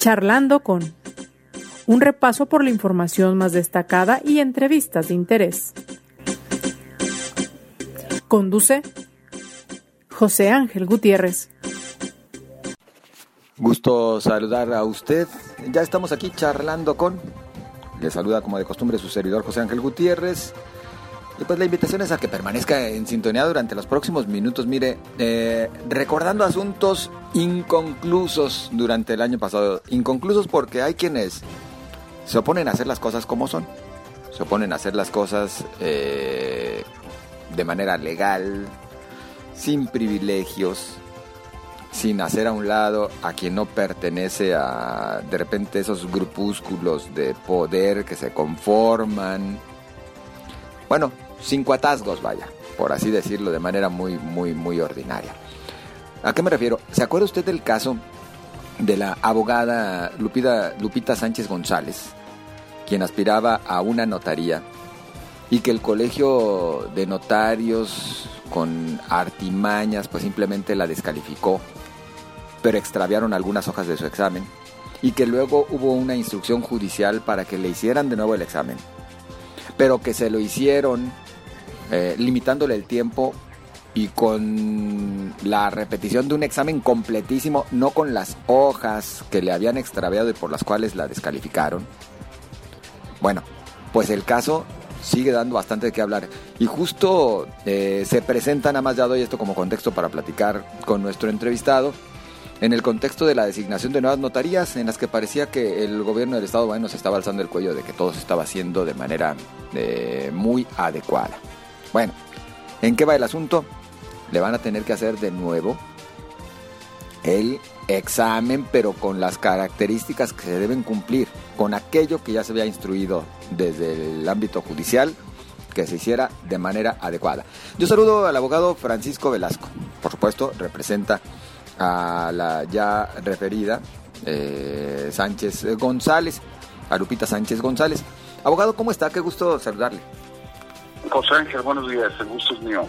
Charlando con un repaso por la información más destacada y entrevistas de interés. Conduce José Ángel Gutiérrez. Gusto saludar a usted. Ya estamos aquí charlando con. Le saluda como de costumbre su servidor José Ángel Gutiérrez. Y pues la invitación es a que permanezca en sintonía durante los próximos minutos. Mire, eh, recordando asuntos inconclusos durante el año pasado. Inconclusos porque hay quienes se oponen a hacer las cosas como son. Se oponen a hacer las cosas eh, de manera legal, sin privilegios, sin hacer a un lado a quien no pertenece a de repente esos grupúsculos de poder que se conforman. Bueno, sin cuatazgos, vaya, por así decirlo de manera muy, muy, muy ordinaria. ¿A qué me refiero? ¿Se acuerda usted del caso de la abogada Lupita, Lupita Sánchez González, quien aspiraba a una notaría y que el colegio de notarios con artimañas pues simplemente la descalificó, pero extraviaron algunas hojas de su examen y que luego hubo una instrucción judicial para que le hicieran de nuevo el examen, pero que se lo hicieron eh, limitándole el tiempo y con la repetición de un examen completísimo, no con las hojas que le habían extraviado y por las cuales la descalificaron. Bueno, pues el caso sigue dando bastante de qué hablar. Y justo eh, se presenta, nada más ya doy esto como contexto para platicar con nuestro entrevistado, en el contexto de la designación de nuevas notarías, en las que parecía que el gobierno del Estado bueno se estaba alzando el cuello de que todo se estaba haciendo de manera eh, muy adecuada. Bueno, ¿en qué va el asunto? Le van a tener que hacer de nuevo el examen, pero con las características que se deben cumplir, con aquello que ya se había instruido desde el ámbito judicial, que se hiciera de manera adecuada. Yo saludo al abogado Francisco Velasco, por supuesto, representa a la ya referida eh, Sánchez González, a Lupita Sánchez González. Abogado, ¿cómo está? Qué gusto saludarle. José Ángel, buenos días, el gusto es mío.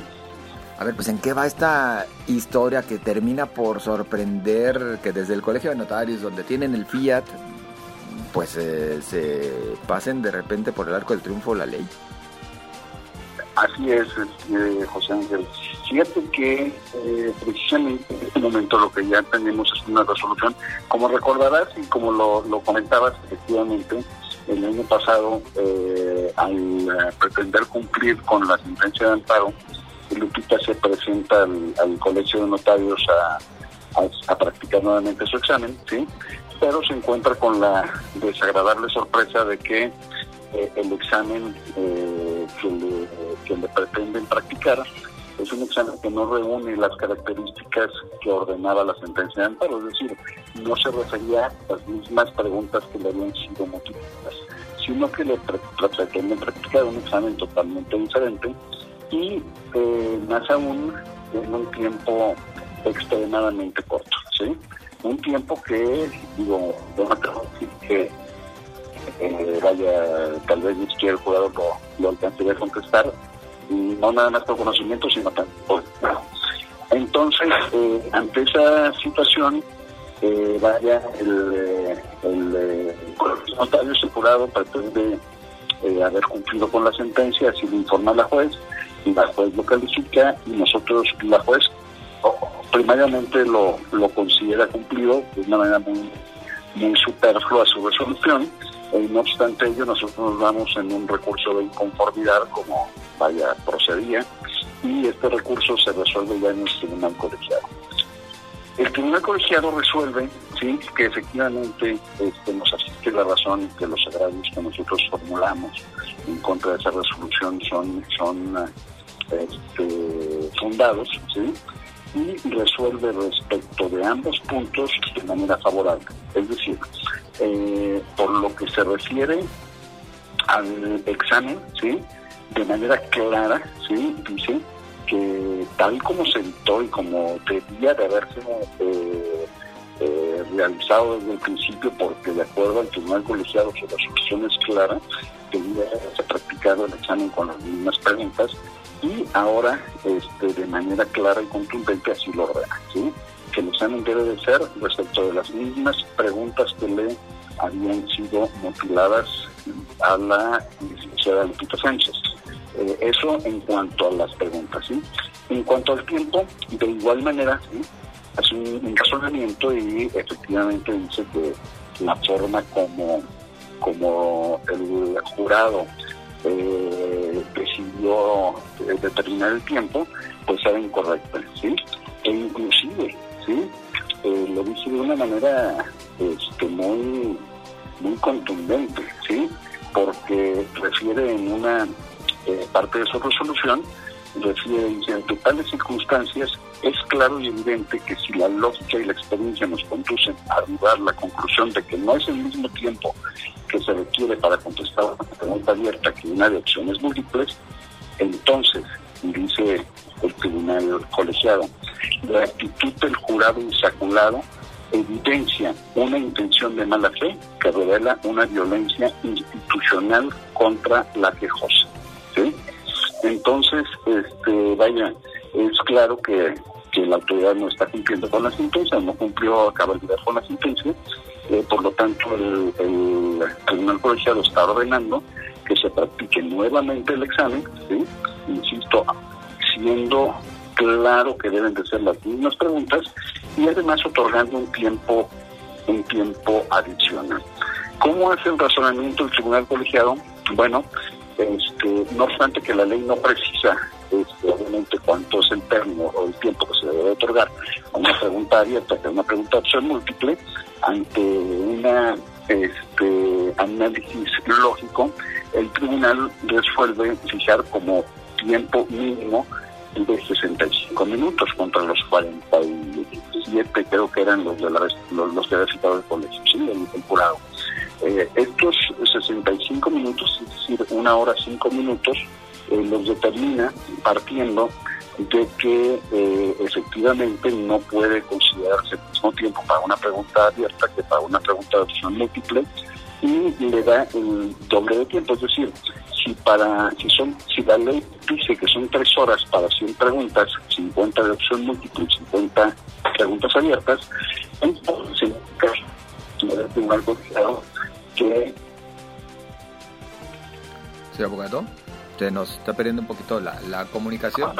A ver, pues en qué va esta historia que termina por sorprender que desde el Colegio de Notarios, donde tienen el Fiat, pues eh, se pasen de repente por el arco del triunfo la ley. Así es, eh, José Ángel. Fíjate que eh, precisamente en este momento lo que ya tenemos es una resolución. Como recordarás y como lo, lo comentabas, efectivamente, el año pasado, eh, al eh, pretender cumplir con la sentencia de amparo, Lupita se presenta al, Colegio de Notarios a, a, practicar nuevamente su examen, ¿sí? pero se encuentra con la desagradable sorpresa de que eh, el examen que, le, que le pretenden practicar es un examen que no reúne las características que ordenaba la sentencia de amparo, es decir, no se refería a las mismas preguntas que le habían sido motivadas, sino que le pretenden practicar un examen totalmente diferente y eh, más aún en un tiempo extremadamente corto, ¿sí? Un tiempo que, digo, no me que eh, vaya, tal vez ni siquiera el jugador lo, lo alcanzaría a contestar, no nada más por conocimiento, sino también por... Entonces, eh, ante esa situación, eh, vaya, el, eh, el, el notario circulado pretende haber cumplido con la sentencia, así lo informa la juez, y la juez lo califica, y nosotros, la juez, primariamente lo, lo considera cumplido de una manera muy, muy superflua su resolución, no obstante ello, nosotros nos vamos en un recurso de inconformidad como vaya procedía y este recurso se resuelve ya en el tribunal colegiado. El tribunal colegiado resuelve sí que efectivamente este, nos asiste la razón que los agravios que nosotros formulamos en contra de esa resolución son, son este, fundados ¿sí? y resuelve respecto de ambos puntos de manera favorable. Es decir, eh, por lo que se refiere al examen, ¿sí? de manera clara, ¿sí? dice que tal como se editó y como debía de haberse eh, eh, realizado desde el principio, porque de acuerdo al Tribunal Colegiado su resolución es clara, debía haberse practicado el examen con las mismas preguntas y ahora este, de manera clara y contundente así lo ordena, que los examen debe de ser respecto de las mismas preguntas que le habían sido mutiladas a la licenciada Lupita Sánchez. Eh, eso en cuanto a las preguntas. ¿sí? En cuanto al tiempo, de igual manera, ¿sí? hace un, razonamiento y efectivamente dice que la forma como, como el jurado eh, decidió eh, determinar el tiempo, pues era incorrecta. ¿sí? E inclusive, ¿sí? Eh, lo dice de una manera este, muy, muy contundente, ¿sí? porque refiere en una eh, parte de su resolución, refiere que en tales circunstancias es claro y evidente que si la lógica y la experiencia nos conducen a arribar la conclusión de que no es el mismo tiempo que se requiere para contestar una pregunta abierta que una de opciones múltiples, entonces, dice el tribunal colegiado, la actitud del jurado insaculado evidencia una intención de mala fe que revela una violencia institucional contra la quejosa. ¿Sí? Entonces, este, vaya, es claro que, la autoridad no está cumpliendo con la sentencia, no cumplió a cabalidad con la sentencia, eh, por lo tanto el, tribunal colegiado está ordenando que se practique nuevamente el examen, ¿sí? insisto, siendo claro que deben de ser las mismas preguntas y además otorgando un tiempo un tiempo adicional. ¿Cómo hace el razonamiento el tribunal colegiado? Bueno, este, no obstante que la ley no precisa este, obviamente cuánto es el término o el tiempo que se debe otorgar a una pregunta abierta, que es una pregunta opción múltiple, ante una este, análisis lógico, el tribunal resuelve fijar como tiempo mínimo de 65 minutos contra los 47 creo que eran los de la, los, que había citado el colegio, sí, el, jurado. Eh, estos 65 minutos, es decir, una hora cinco minutos, eh, los determina partiendo de que eh, efectivamente no puede considerarse el mismo tiempo para una pregunta abierta que para una pregunta de opción múltiple y le da el doble de tiempo, es decir, si para si son si la ley dice que son tres horas para 100 preguntas, 50 de opción múltiple y 50 preguntas abiertas, entonces en el caso del tribunal Sí, abogado, se nos está perdiendo un poquito la, la comunicación.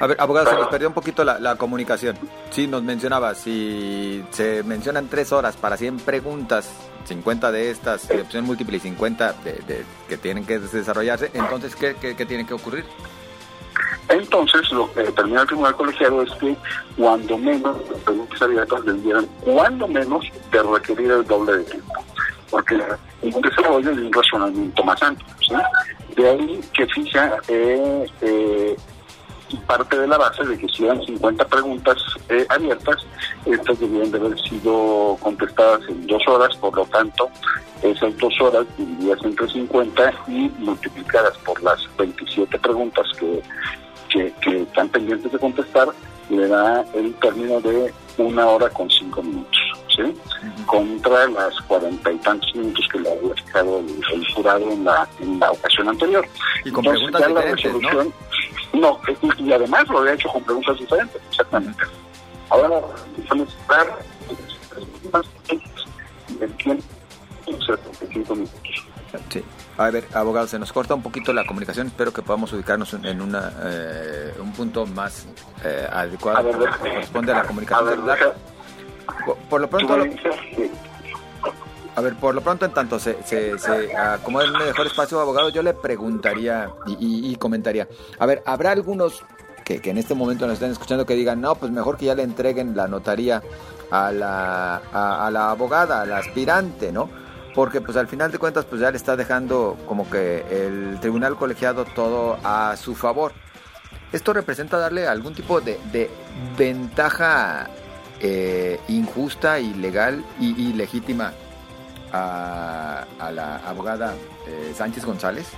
A ver, abogado, se nos perdió un poquito la, la, comunicación. Sí, nos mencionaba, si se mencionan tres horas para 100 preguntas, 50 de estas de opción múltiple y 50 de, que tienen que desarrollarse, entonces, ¿qué, qué, tiene que ocurrir? Entonces, lo que determina el Tribunal Colegiado es que cuando menos las preguntas abiertas debieran, cuando menos, de requerir el doble de tiempo. Porque un desarrollo de un razonamiento más amplio. De ahí que fija eh, eh, parte de la base de que si eran 50 preguntas eh, abiertas, estas debían de haber sido contestadas en dos horas, por lo tanto, esas dos horas divididas entre 50 y multiplicadas por las 27 preguntas que, que, están pendientes de contestar, le da el término de una hora con cinco minutos. Contra las cuarenta y tantos minutos que le había fijado el, jurado en la, en la ocasión anterior. Y con preguntas diferentes, ¿no? No, y además lo había hecho con preguntas diferentes, exactamente. Ahora, vamos a estar el tiempo, 75 minutos. Sí. A ver, abogado, se nos corta un poquito la comunicación. Espero que podamos ubicarnos en una, eh, un punto más eh, adecuado que corresponde a la comunicación. Por, lo pronto, a ver, por lo pronto, en tanto se, se, se acomoda en un mejor espacio, abogado, yo le preguntaría y, comentaría. A ver, ¿habrá algunos que, en este momento nos estén escuchando que digan, no, pues mejor que ya le entreguen la notaría a la, a, la abogada, al aspirante, ¿no? Porque pues al final de cuentas pues ya le está dejando como que el tribunal colegiado todo a su favor. Esto representa darle algún tipo de, de ventaja eh, injusta, ilegal y ilegítima a, la abogada eh, Sánchez González?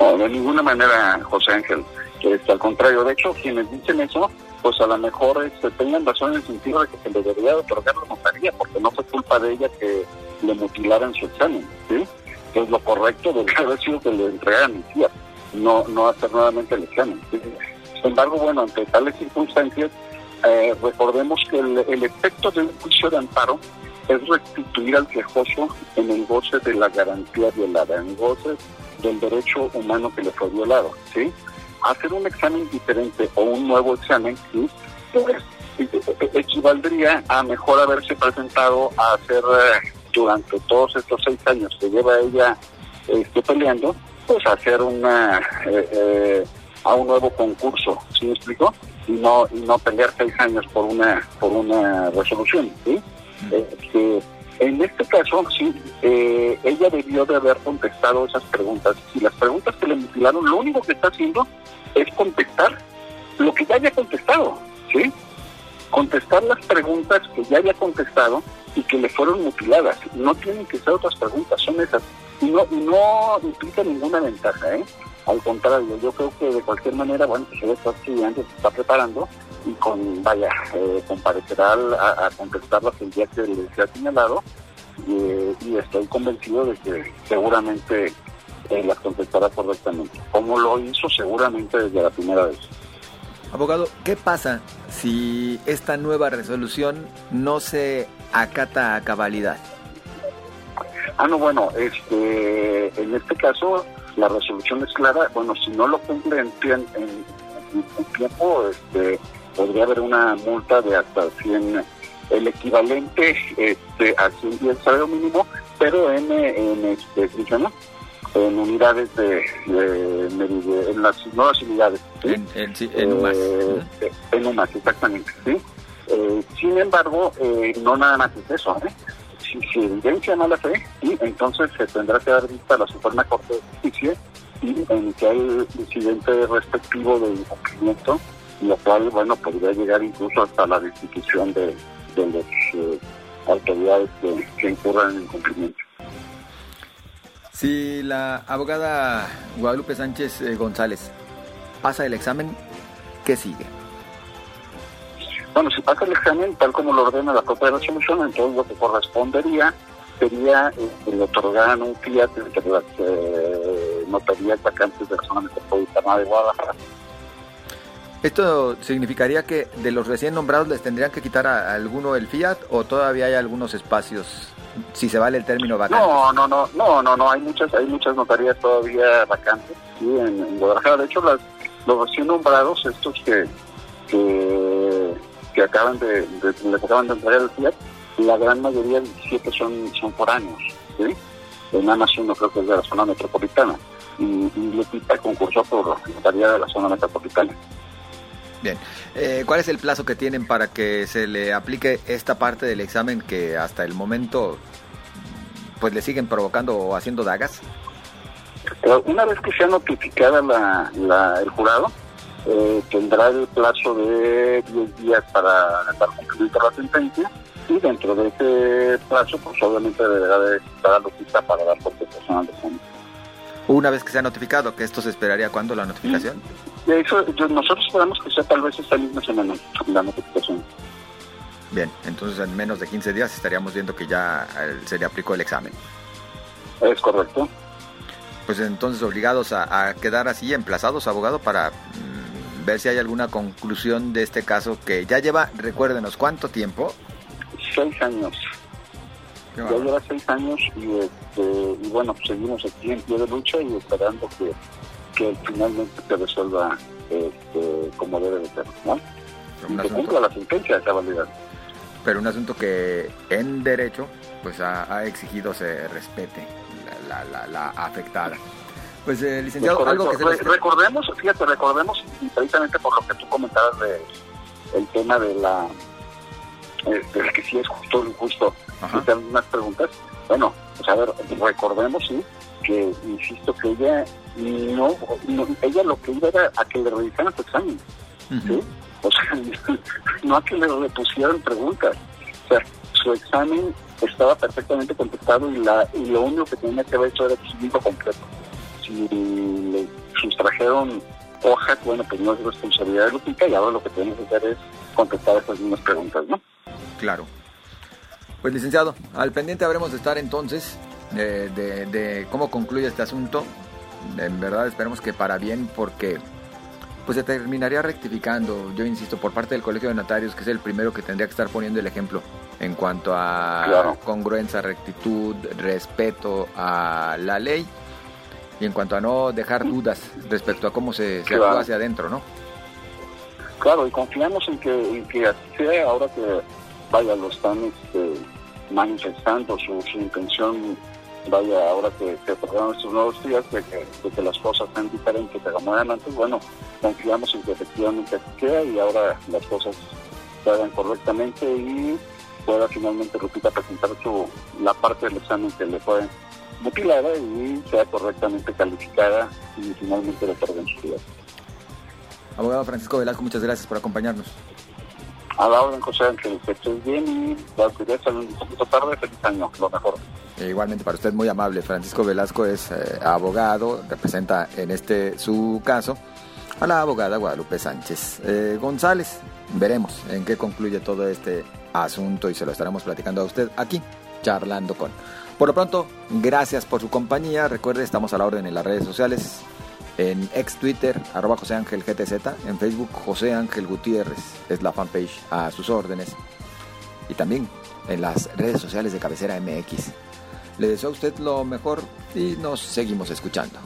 No, de ninguna manera, José Ángel. Al contrario, de hecho, quienes dicen eso, pues a lo mejor este, tengan razón en el sentido de que se le debería otorgar la notaría, porque no fue culpa de ella que le mutilaran su examen. ¿sí? Entonces, lo correcto debería haber sido que le entregaran mi tía, no, no hacer nuevamente el examen. Sin embargo, bueno, ante tales circunstancias, eh, recordemos que el, efecto de un juicio de amparo es restituir al quejoso en el goce de la garantía violada, en el goce del derecho humano que le fue violado, ¿sí? Hacer un examen diferente o un nuevo examen. Pues, equivaldría a mejor haberse presentado a hacer eh, durante todos estos seis años que lleva ella este, peleando, pues hacer una eh, eh, a un nuevo concurso, ¿sí me explico? Y no y no pelear seis años por una por una resolución, ¿sí? Este, en este caso, sí, eh, ella debió de haber contestado esas preguntas. Y las preguntas que le mutilaron, lo único que está haciendo es contestar lo que ya haya contestado, ¿sí? Contestar las preguntas que ya haya contestado y que le fueron mutiladas. No tienen que ser otras preguntas, son esas. Y no, no implica ninguna ventaja, ¿eh? Al contrario, yo creo que de cualquier manera, bueno, pues ella está estudiando, se está preparando y con, vaya, eh, comparecerá a, contestar las el día que le ha señalado y, estoy convencido de que seguramente eh, las contestará correctamente, como lo hizo seguramente desde la primera vez. Abogado, ¿qué pasa si esta nueva resolución no se acata a cabalidad? Ah, no, bueno, este, en este caso la resolución es clara. Bueno, si no lo cumple en, tiempo, este, podría haber una multa de hasta 100, el equivalente este, a 100 días salario mínimo, pero en, en este, en unidades de, en las nuevas unidades. En, en, sí, en UMAS. Eh, en UMAS, exactamente. ¿sí? Eh, sin embargo, eh, no nada más es eso. ¿eh? Si se evidencia mala fe, y entonces se tendrá que dar vista a la Suprema Corte de Justicia y en el incidente respectivo de incumplimiento, lo cual, bueno, podría llegar incluso hasta la destitución de, de las eh, autoridades que, que incurran en incumplimiento. Si la abogada Guadalupe Sánchez eh, González pasa el examen, ¿qué sigue? Bueno, si pasa el examen, tal como lo ordena la de Resolución, entonces lo que correspondería sería eh, el otorgar un fiat entre las eh, notarías vacantes de la zona metropolitana de Guadalajara. ¿Esto significaría que de los recién nombrados les tendrían que quitar a, alguno el fiat o todavía hay algunos espacios si se vale el término vacante. No, no, no, no, no, no, hay muchas, hay muchas notarías todavía vacantes sí, en, Guadalajara. De hecho, las, los recién nombrados, estos que, que, acaban de, de, acaban de entregar el Fiat, la gran mayoría, 17 son, son por años, ¿sí? Nada más uno creo que es de la zona metropolitana. Y, y Lupita concursó por la notaría de la zona metropolitana. Bien, eh, ¿cuál es el plazo que tienen para que se le aplique esta parte del examen que hasta el momento pues le siguen provocando o haciendo dagas? Una vez que sea notificada la, el jurado, eh, tendrá el plazo de 10 días para dar cumplimiento a la sentencia y dentro de ese plazo, pues obviamente deberá de estar a para dar corte personal de fondo. Una vez que sea notificado, que esto se esperaría cuándo la notificación? De eso, nosotros esperamos que sea tal vez esta misma semana la notificación. Bien, entonces en menos de 15 días estaríamos viendo que ya eh, se le aplicó el examen. Es correcto. Pues entonces obligados a, quedar así emplazados, abogado, para mm, ver si hay alguna conclusión de este caso que ya lleva, recuérdenos, ¿cuánto tiempo? Seis años. Ya lleva seis años y, este, y bueno, pues seguimos aquí en pie de lucha y esperando que, que finalmente se resuelva este, como debe de ser, ¿no? Y que cumpla la sentencia de cabalidad. Pero un asunto que en derecho pues ha, exigido se respete la, la, la, afectada. Pues, eh, licenciado, algo que se Recordemos, fíjate, recordemos, precisamente por lo que tú comentabas de el tema de la eh, de que si es justo o injusto, unas preguntas. Bueno, pues a ver, recordemos, sí, que insisto que ella no, ella lo que iba era a que le revisaran su examen, ¿sí? O sea, no a que le repusieran preguntas. O sea, su examen estaba perfectamente contestado y, la, y lo único que tenía que haber hecho era su completo. Si le sustrajeron hojas, bueno, pues no es responsabilidad de Lupita y ahora lo que tenemos que hacer es contestar esas mismas preguntas, ¿no? Claro. Pues licenciado, al pendiente habremos de estar entonces de, de, cómo concluye este asunto. En verdad esperemos que para bien porque pues se terminaría rectificando, yo insisto, por parte del Colegio de Notarios, que es el primero que tendría que estar poniendo el ejemplo en cuanto a congruencia, rectitud, respeto a la ley y en cuanto a no dejar dudas respecto a cómo se, actúa hacia adentro, ¿no? Claro, y confiamos en que, en que así sea, ahora que, vaya, lo están este, manifestando su, su intención vaya, ahora que, que estos nuevos días, de que, las cosas sean diferentes de como eran antes, bueno, confiamos en que efectivamente así sea y ahora las cosas se hagan correctamente y pueda finalmente Lupita presentar su, la parte del examen que le fue mutilada y sea correctamente calificada y finalmente le en su vida. Abogado Francisco Velasco, muchas gracias por acompañarnos. A la orden, José Ángel, que estés bien y la un poquito tarde, feliz año, lo mejor. Eh, igualmente para usted muy amable. Francisco Velasco es eh, abogado, representa en este su caso a la abogada Guadalupe Sánchez eh, González. Veremos en qué concluye todo este asunto y se lo estaremos platicando a usted aquí, charlando con. Por lo pronto, gracias por su compañía. Recuerde, estamos a la orden en las redes sociales en ex Twitter, arroba José Ángel GTZ, en Facebook José Ángel Gutiérrez, es la fanpage a sus órdenes, y también en las redes sociales de Cabecera MX. Le deseo a usted lo mejor y nos seguimos escuchando.